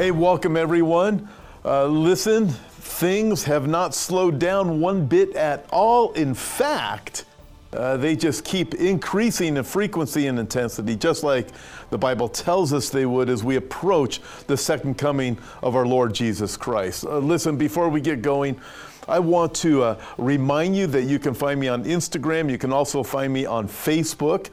Hey, welcome everyone. Uh, listen, things have not slowed down one bit at all. In fact, uh, they just keep increasing in frequency and intensity, just like the Bible tells us they would as we approach the second coming of our Lord Jesus Christ. Uh, listen, before we get going, I want to uh, remind you that you can find me on Instagram. You can also find me on Facebook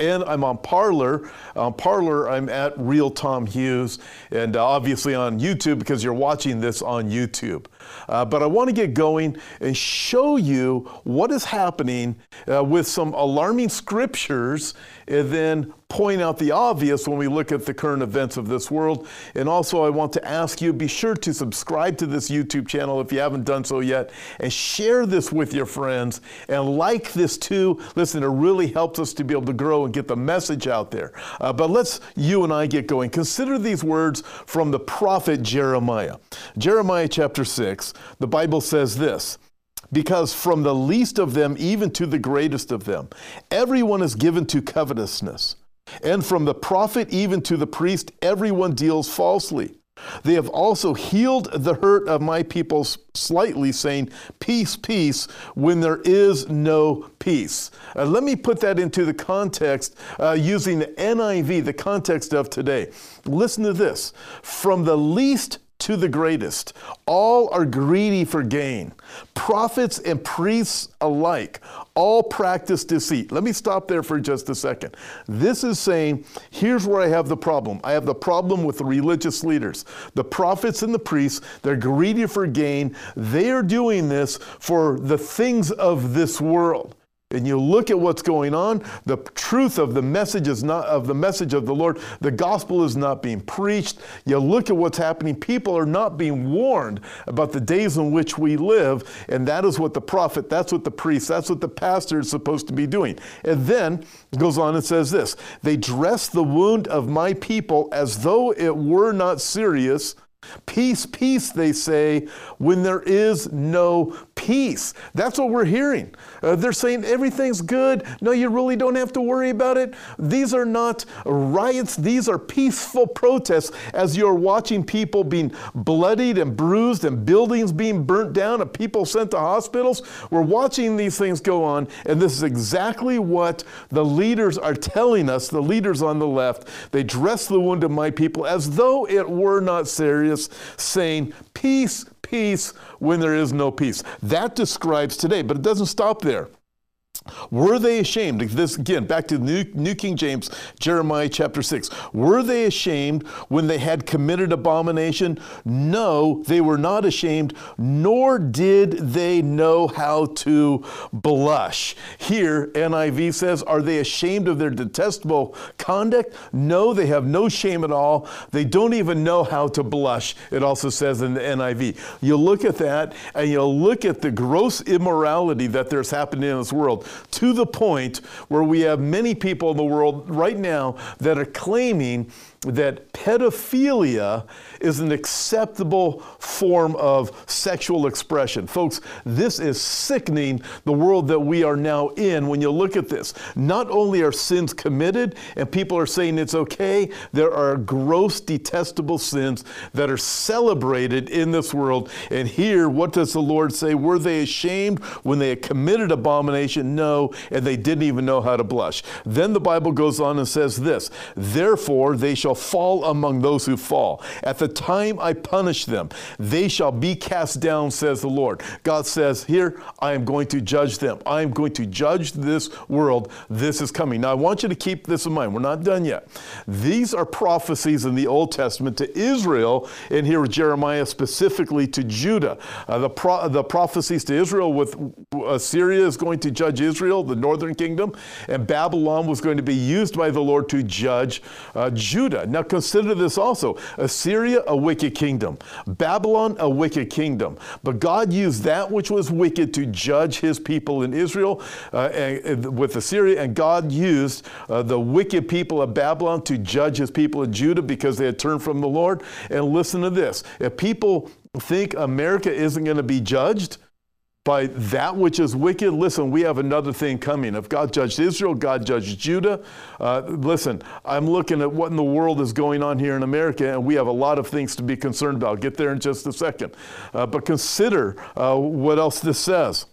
and I'm on Parler. On Parler, I'm at Real Tom Hughes, and uh, obviously on YouTube because you're watching this on YouTube. Uh, but I want to get going and show you what is happening uh, with some alarming scriptures, and then point out the obvious when we look at the current events of this world. And also, I want to ask you be sure to subscribe to this YouTube channel if you haven't done so yet, and share this with your friends, and like this too. Listen, it really helps us to be able to grow and get the message out there. Uh, but let's you and I get going. Consider these words from the prophet Jeremiah. Jeremiah chapter 6, the Bible says this because from the least of them even to the greatest of them, everyone is given to covetousness. And from the prophet even to the priest, everyone deals falsely. They have also healed the hurt of my people slightly, saying, Peace, peace, when there is no peace. Uh, let me put that into the context uh, using the NIV, the context of today. Listen to this. From the least to the greatest. All are greedy for gain. Prophets and priests alike all practice deceit. Let me stop there for just a second. This is saying, here's where I have the problem. I have the problem with the religious leaders. The prophets and the priests, they're greedy for gain. They are doing this for the things of this world and you look at what's going on, the truth of the message is not of the message of the Lord. The gospel is not being preached. You look at what's happening. People are not being warned about the days in which we live, and that is what the prophet, that's what the priest, that's what the pastor is supposed to be doing. And then goes on and says this: They dress the wound of my people as though it were not serious Peace, peace, they say, when there is no peace. That's what we're hearing. Uh, they're saying everything's good. No, you really don't have to worry about it. These are not riots, these are peaceful protests as you're watching people being bloodied and bruised and buildings being burnt down and people sent to hospitals. We're watching these things go on, and this is exactly what the leaders are telling us, the leaders on the left. They dress the wound of my people as though it were not serious saying, Peace, peace, when there is no peace. That describes today, but it doesn't stop there. Were they ashamed? This again, back to New, New King James, Jeremiah chapter 6. Were they ashamed when they had committed abomination? No, they were not ashamed, nor did they know how to blush. Here, NIV says, Are they ashamed of their detestable conduct? No, they have no shame at all. They don't even know how to blush, it also says in the NIV. You look at that and you look at the gross immorality that there's happening in this world to the point where we have many people in the world right now that are claiming that pedophilia is an acceptable form of sexual expression. Folks, this is sickening the world that we are now in when you look at this. Not only are sins committed and people are saying it's okay, there are gross, detestable sins that are celebrated in this world. And here, what does the Lord say? Were they ashamed when they had committed abomination? No, and they didn't even know how to blush. Then the Bible goes on and says this Therefore, they shall shall fall among those who fall. At the time I punish them, they shall be cast down, says the Lord. God says, Here, I am going to judge them. I am going to judge this world. This is coming. Now, I want you to keep this in mind. We're not done yet. These are prophecies in the Old Testament to Israel, and here with Jeremiah specifically to Judah. Uh, the, pro- the prophecies to Israel with Assyria is going to judge Israel, the northern kingdom, and Babylon was going to be used by the Lord to judge uh, Judah. Judah. Now consider this also Assyria, a wicked kingdom, Babylon, a wicked kingdom. But God used that which was wicked to judge his people in Israel uh, and, and with Assyria, and God used uh, the wicked people of Babylon to judge his people in Judah because they had turned from the Lord. And listen to this if people think America isn't going to be judged, by that which is wicked, listen, we have another thing coming. If God judged Israel, God judged Judah. Uh, listen, I'm looking at what in the world is going on here in America, and we have a lot of things to be concerned about. I'll get there in just a second. Uh, but consider uh, what else this says.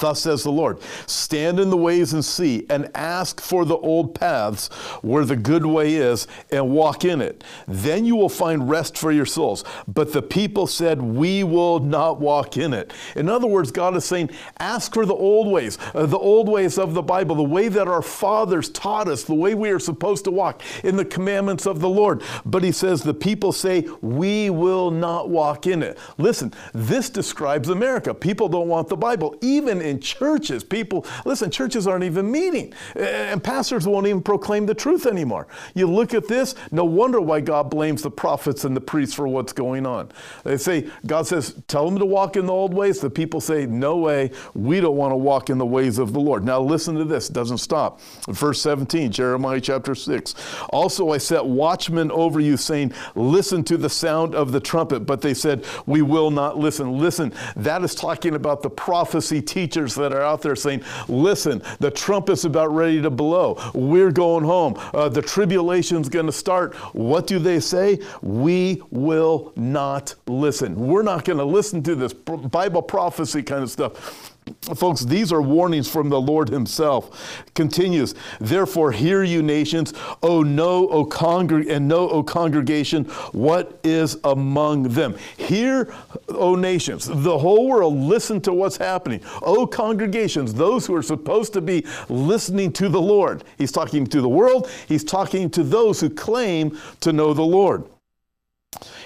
Thus says the Lord Stand in the ways and see, and ask for the old paths where the good way is, and walk in it. Then you will find rest for your souls. But the people said, We will not walk in it. In other words, God is saying, Ask for the old ways, uh, the old ways of the Bible, the way that our fathers taught us, the way we are supposed to walk in the commandments of the Lord. But He says, The people say, We will not walk in it. Listen, this describes America. People don't want the Bible, even in churches. People, listen, churches aren't even meeting, eh, and pastors won't even proclaim the truth anymore. You look at this, no wonder why God blames the prophets and the priests for what's going on. They say, God says, tell them to walk in the old ways. The people say, no way, we don't want to walk in the ways of the Lord. Now listen to this, it doesn't stop. Verse 17, Jeremiah chapter 6. Also I set watchmen over you, saying, listen to the sound of the trumpet. But they said, we will not listen. Listen, that is talking about the prophecy teachers that are out there saying, listen, the trumpet's about ready to blow. We're going home. Uh, the tribulation's going to start. What do they say? We will not listen. We're not going to listen to this Bible prophecy kind of stuff. Folks, these are warnings from the Lord Himself. Continues, therefore, hear you nations, O know, O congreg- and know, O congregation, what is among them. Hear, O nations, the whole world, listen to what's happening. O congregations, those who are supposed to be listening to the Lord. He's talking to the world, He's talking to those who claim to know the Lord.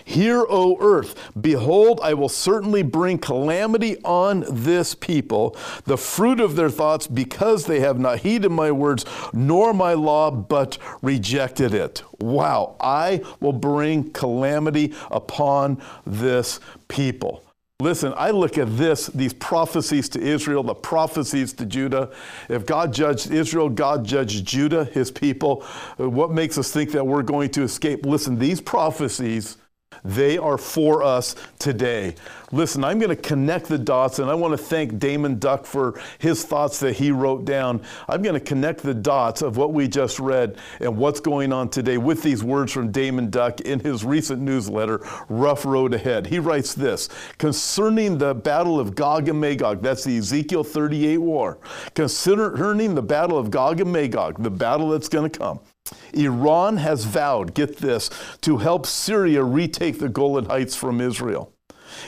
Hear, O earth, behold, I will certainly bring calamity on this people, the fruit of their thoughts, because they have not heeded my words, nor my law, but rejected it. Wow, I will bring calamity upon this people. Listen, I look at this, these prophecies to Israel, the prophecies to Judah. If God judged Israel, God judged Judah, his people. What makes us think that we're going to escape? Listen, these prophecies they are for us today. Listen, I'm going to connect the dots, and I want to thank Daymond Duck for his thoughts that he wrote down. I'm going to connect the dots of what we just read and what's going on today with these words from Daymond Duck in his recent newsletter, Rough Road Ahead. He writes this concerning the battle of Gog and Magog, that's the Ezekiel 38 war, concerning the battle of Gog and Magog, the battle that's going to come. Iran has vowed, get this, to help Syria retake the Golan Heights from Israel.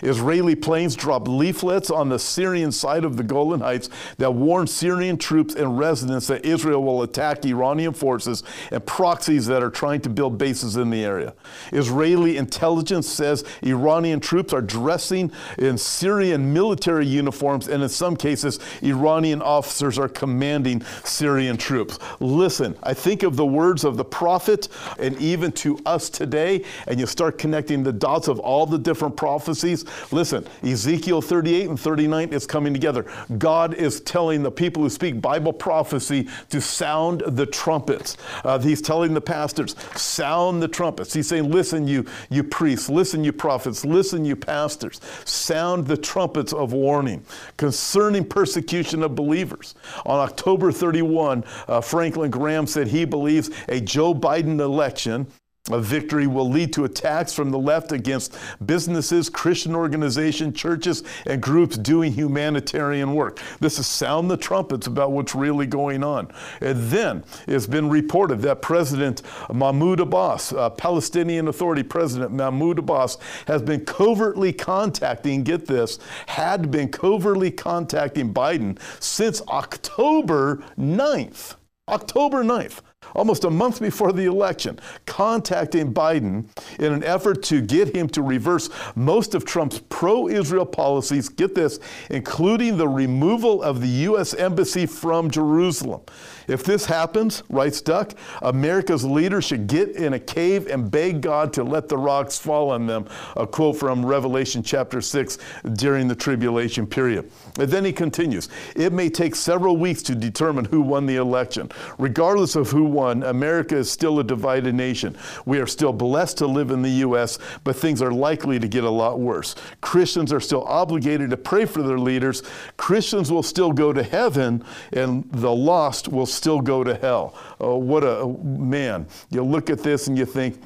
Israeli planes dropped leaflets on the Syrian side of the Golan Heights that warn Syrian troops and residents that Israel will attack Iranian forces and proxies that are trying to build bases in the area. Israeli intelligence says Iranian troops are dressing in Syrian military uniforms, and in some cases, Iranian officers are commanding Syrian troops. Listen, I think of the words of the prophet, and even to us today, and you start connecting the dots of all the different prophecies Listen, Ezekiel 38 and 39 is coming together. God is telling the people who speak Bible prophecy to sound the trumpets. Uh, he's telling the pastors, sound the trumpets. He's saying, listen, you, you priests, listen, you prophets, listen, you pastors, sound the trumpets of warning concerning persecution of believers. On October 31, uh, Franklin Graham said he believes a Joe Biden election a victory will lead to attacks from the left against businesses, Christian organizations, churches, and groups doing humanitarian work. This is sound the trumpets about what's really going on. And then it's been reported that President Mahmoud Abbas, uh, Palestinian Authority President Mahmoud Abbas, has been covertly contacting, get this, had been covertly contacting Biden since October 9th. October 9th almost a month before the election, contacting Biden in an effort to get him to reverse most of Trump's pro Israel policies, get this, including the removal of the U.S. Embassy from Jerusalem. If this happens, writes Duck, America's leaders should get in a cave and beg God to let the rocks fall on them. A quote from Revelation chapter 6 during the tribulation period. And then he continues It may take several weeks to determine who won the election. Regardless of who 1, America is still a divided nation. We are still blessed to live in the U.S., but things are likely to get a lot worse. Christians are still obligated to pray for their leaders. Christians will still go to heaven, and the lost will still go to hell. Oh, what a man. You look at this and you think,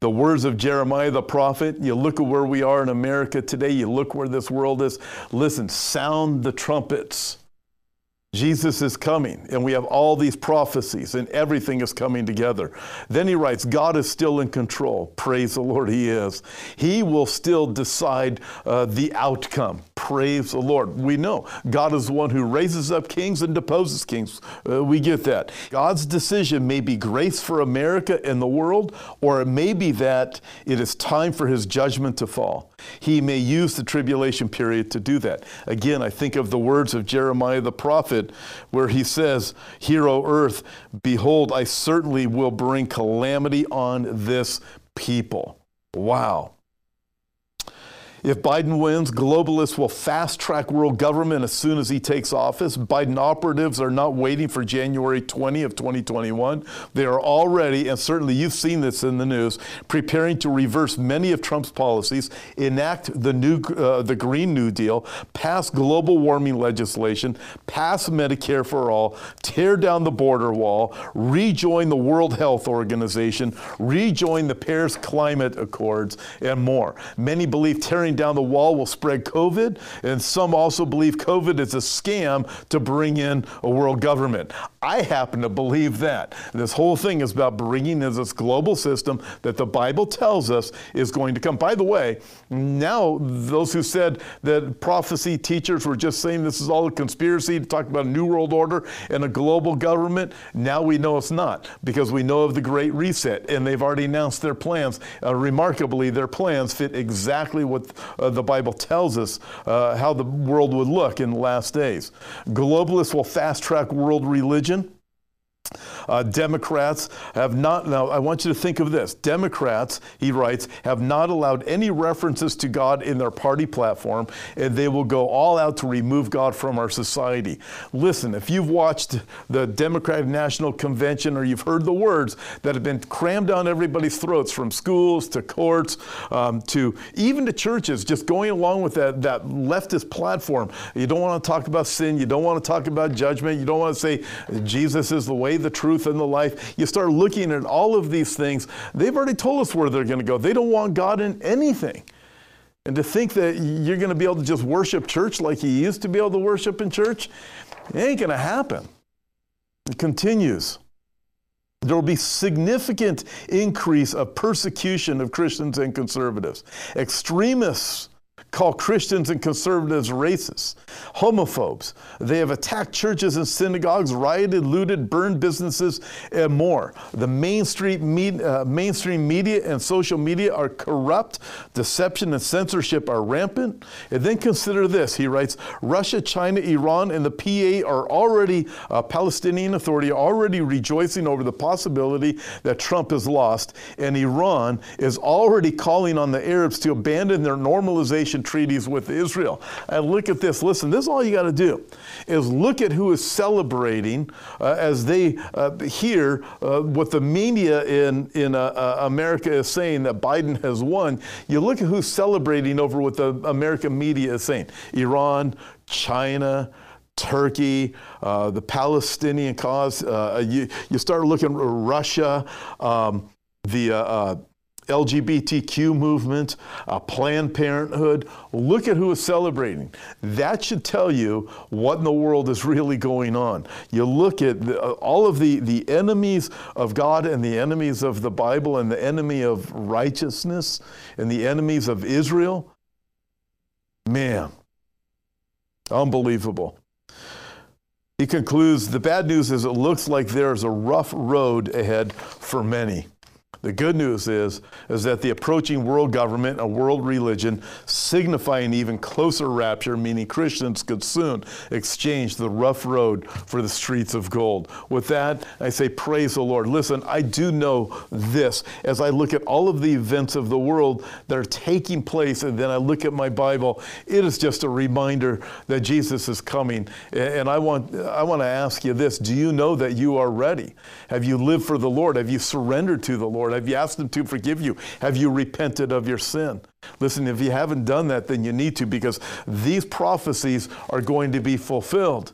the words of Jeremiah the prophet. You look at where we are in America today, you look where this world is. Listen, sound the trumpets. Jesus is coming, and we have all these prophecies, and everything is coming together. Then he writes, God is still in control. Praise the Lord, he is. He will still decide uh, the outcome. Praise the Lord. We know God is the one who raises up kings and deposes kings. Uh, we get that. God's decision may be grace for America and the world, or it may be that it is time for his judgment to fall. He may use the tribulation period to do that. Again, I think of the words of Jeremiah the prophet, where he says, Hear, O earth, behold, I certainly will bring calamity on this people. Wow. If Biden wins, globalists will fast track world government as soon as he takes office. Biden operatives are not waiting for January 20 of 2021. They are already, and certainly you've seen this in the news, preparing to reverse many of Trump's policies, enact the new uh, the Green New Deal, pass global warming legislation, pass Medicare for all, tear down the border wall, rejoin the World Health Organization, rejoin the Paris Climate Accords, and more. Many believe tearing tearing down the wall will spread COVID, and some also believe COVID is a scam to bring in a world government. I happen to believe that. This whole thing is about bringing in this global system that the Bible tells us is going to come. By the way, now those who said that prophecy teachers were just saying this is all a conspiracy to talk about a new world order and a global government, now we know it's not because we know of the Great Reset and they've already announced their plans. Uh, remarkably, their plans fit exactly what uh, the Bible tells us uh, how the world would look in the last days. Globalists will fast track world religion. Uh, Democrats have not, now I want you to think of this. Democrats, he writes, have not allowed any references to God in their party platform, and they will go all out to remove God from our society. Listen, if you've watched the Democratic National Convention or you've heard the words that have been crammed down everybody's throats from schools to courts um, to even to churches, just going along with that, that leftist platform. You don't want to talk about sin, you don't want to talk about judgment, you don't want to say Jesus is the way, the truth, truth and the life. You start looking at all of these things. They've already told us where they're going to go. They don't want God in anything. And to think that you're going to be able to just worship church like you used to be able to worship in church, it ain't going to happen. It continues. There will be significant increase of persecution of Christians and conservatives. Extremists call Christians and conservatives racist, homophobes. They have attacked churches and synagogues, rioted, looted, burned businesses, and more. The mainstream, uh, mainstream media and social media are corrupt. Deception and censorship are rampant. And then consider this, he writes, Russia, China, Iran, and the PA are already, uh, Palestinian Authority, already rejoicing over the possibility that Trump is lost. And Iran is already calling on the Arabs to abandon their normalization treaties with Israel. And look at this. Listen, this is all you got to do is look at who is celebrating uh, as they uh, hear uh, what the media in, in uh, uh, America is saying that Biden has won. You look at who's celebrating over what the American media is saying Iran, China, Turkey, uh, the Palestinian cause. Uh, you, you start looking at Russia, um, the uh, LGBTQ movement, uh, Planned Parenthood. Look at who is celebrating. That should tell you what in the world is really going on. You look at the, uh, all of the, the enemies of God and the enemies of the Bible and the enemy of righteousness and the enemies of Israel. Man, unbelievable. He concludes the bad news is it looks like there's a rough road ahead for many. The good news is, is that the approaching world government, a world religion, signifying even closer rapture, meaning Christians could soon exchange the rough road for the streets of gold. With that, I say, praise the Lord. Listen, I do know this as I look at all of the events of the world that are taking place, and then I look at my Bible, it is just a reminder that Jesus is coming. And I want, I want to ask you this Do you know that you are ready? Have you lived for the Lord? Have you surrendered to the Lord? Have you asked Him to forgive you? Have you repented of your sin? Listen, if you haven't done that, then you need to because these prophecies are going to be fulfilled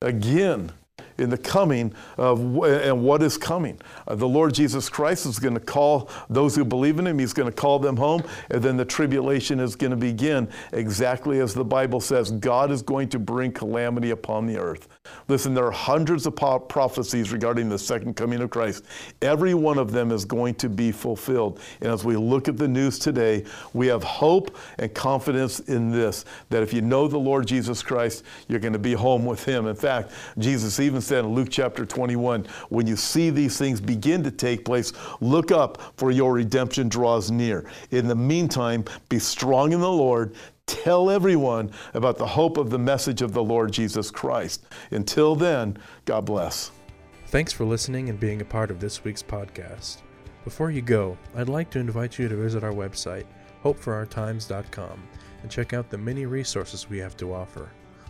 again in the coming of and what is coming. Uh, the Lord Jesus Christ is going to call those who believe in him, he's going to call them home, and then the tribulation is going to begin exactly as the Bible says. God is going to bring calamity upon the earth. Listen, there are hundreds of prophecies regarding the second coming of Christ. Every one of them is going to be fulfilled. And as we look at the news today, we have hope and confidence in this that if you know the Lord Jesus Christ, you're going to be home with him. In fact, Jesus even in Luke chapter 21 when you see these things begin to take place, look up, for your redemption draws near. In the meantime, be strong in the Lord. Tell everyone about the hope of the message of the Lord Jesus Christ. Until then, God bless. Thanks for listening and being a part of this week's podcast. Before you go, I'd like to invite you to visit our website, hopeforourtimes.com, and check out the many resources we have to offer.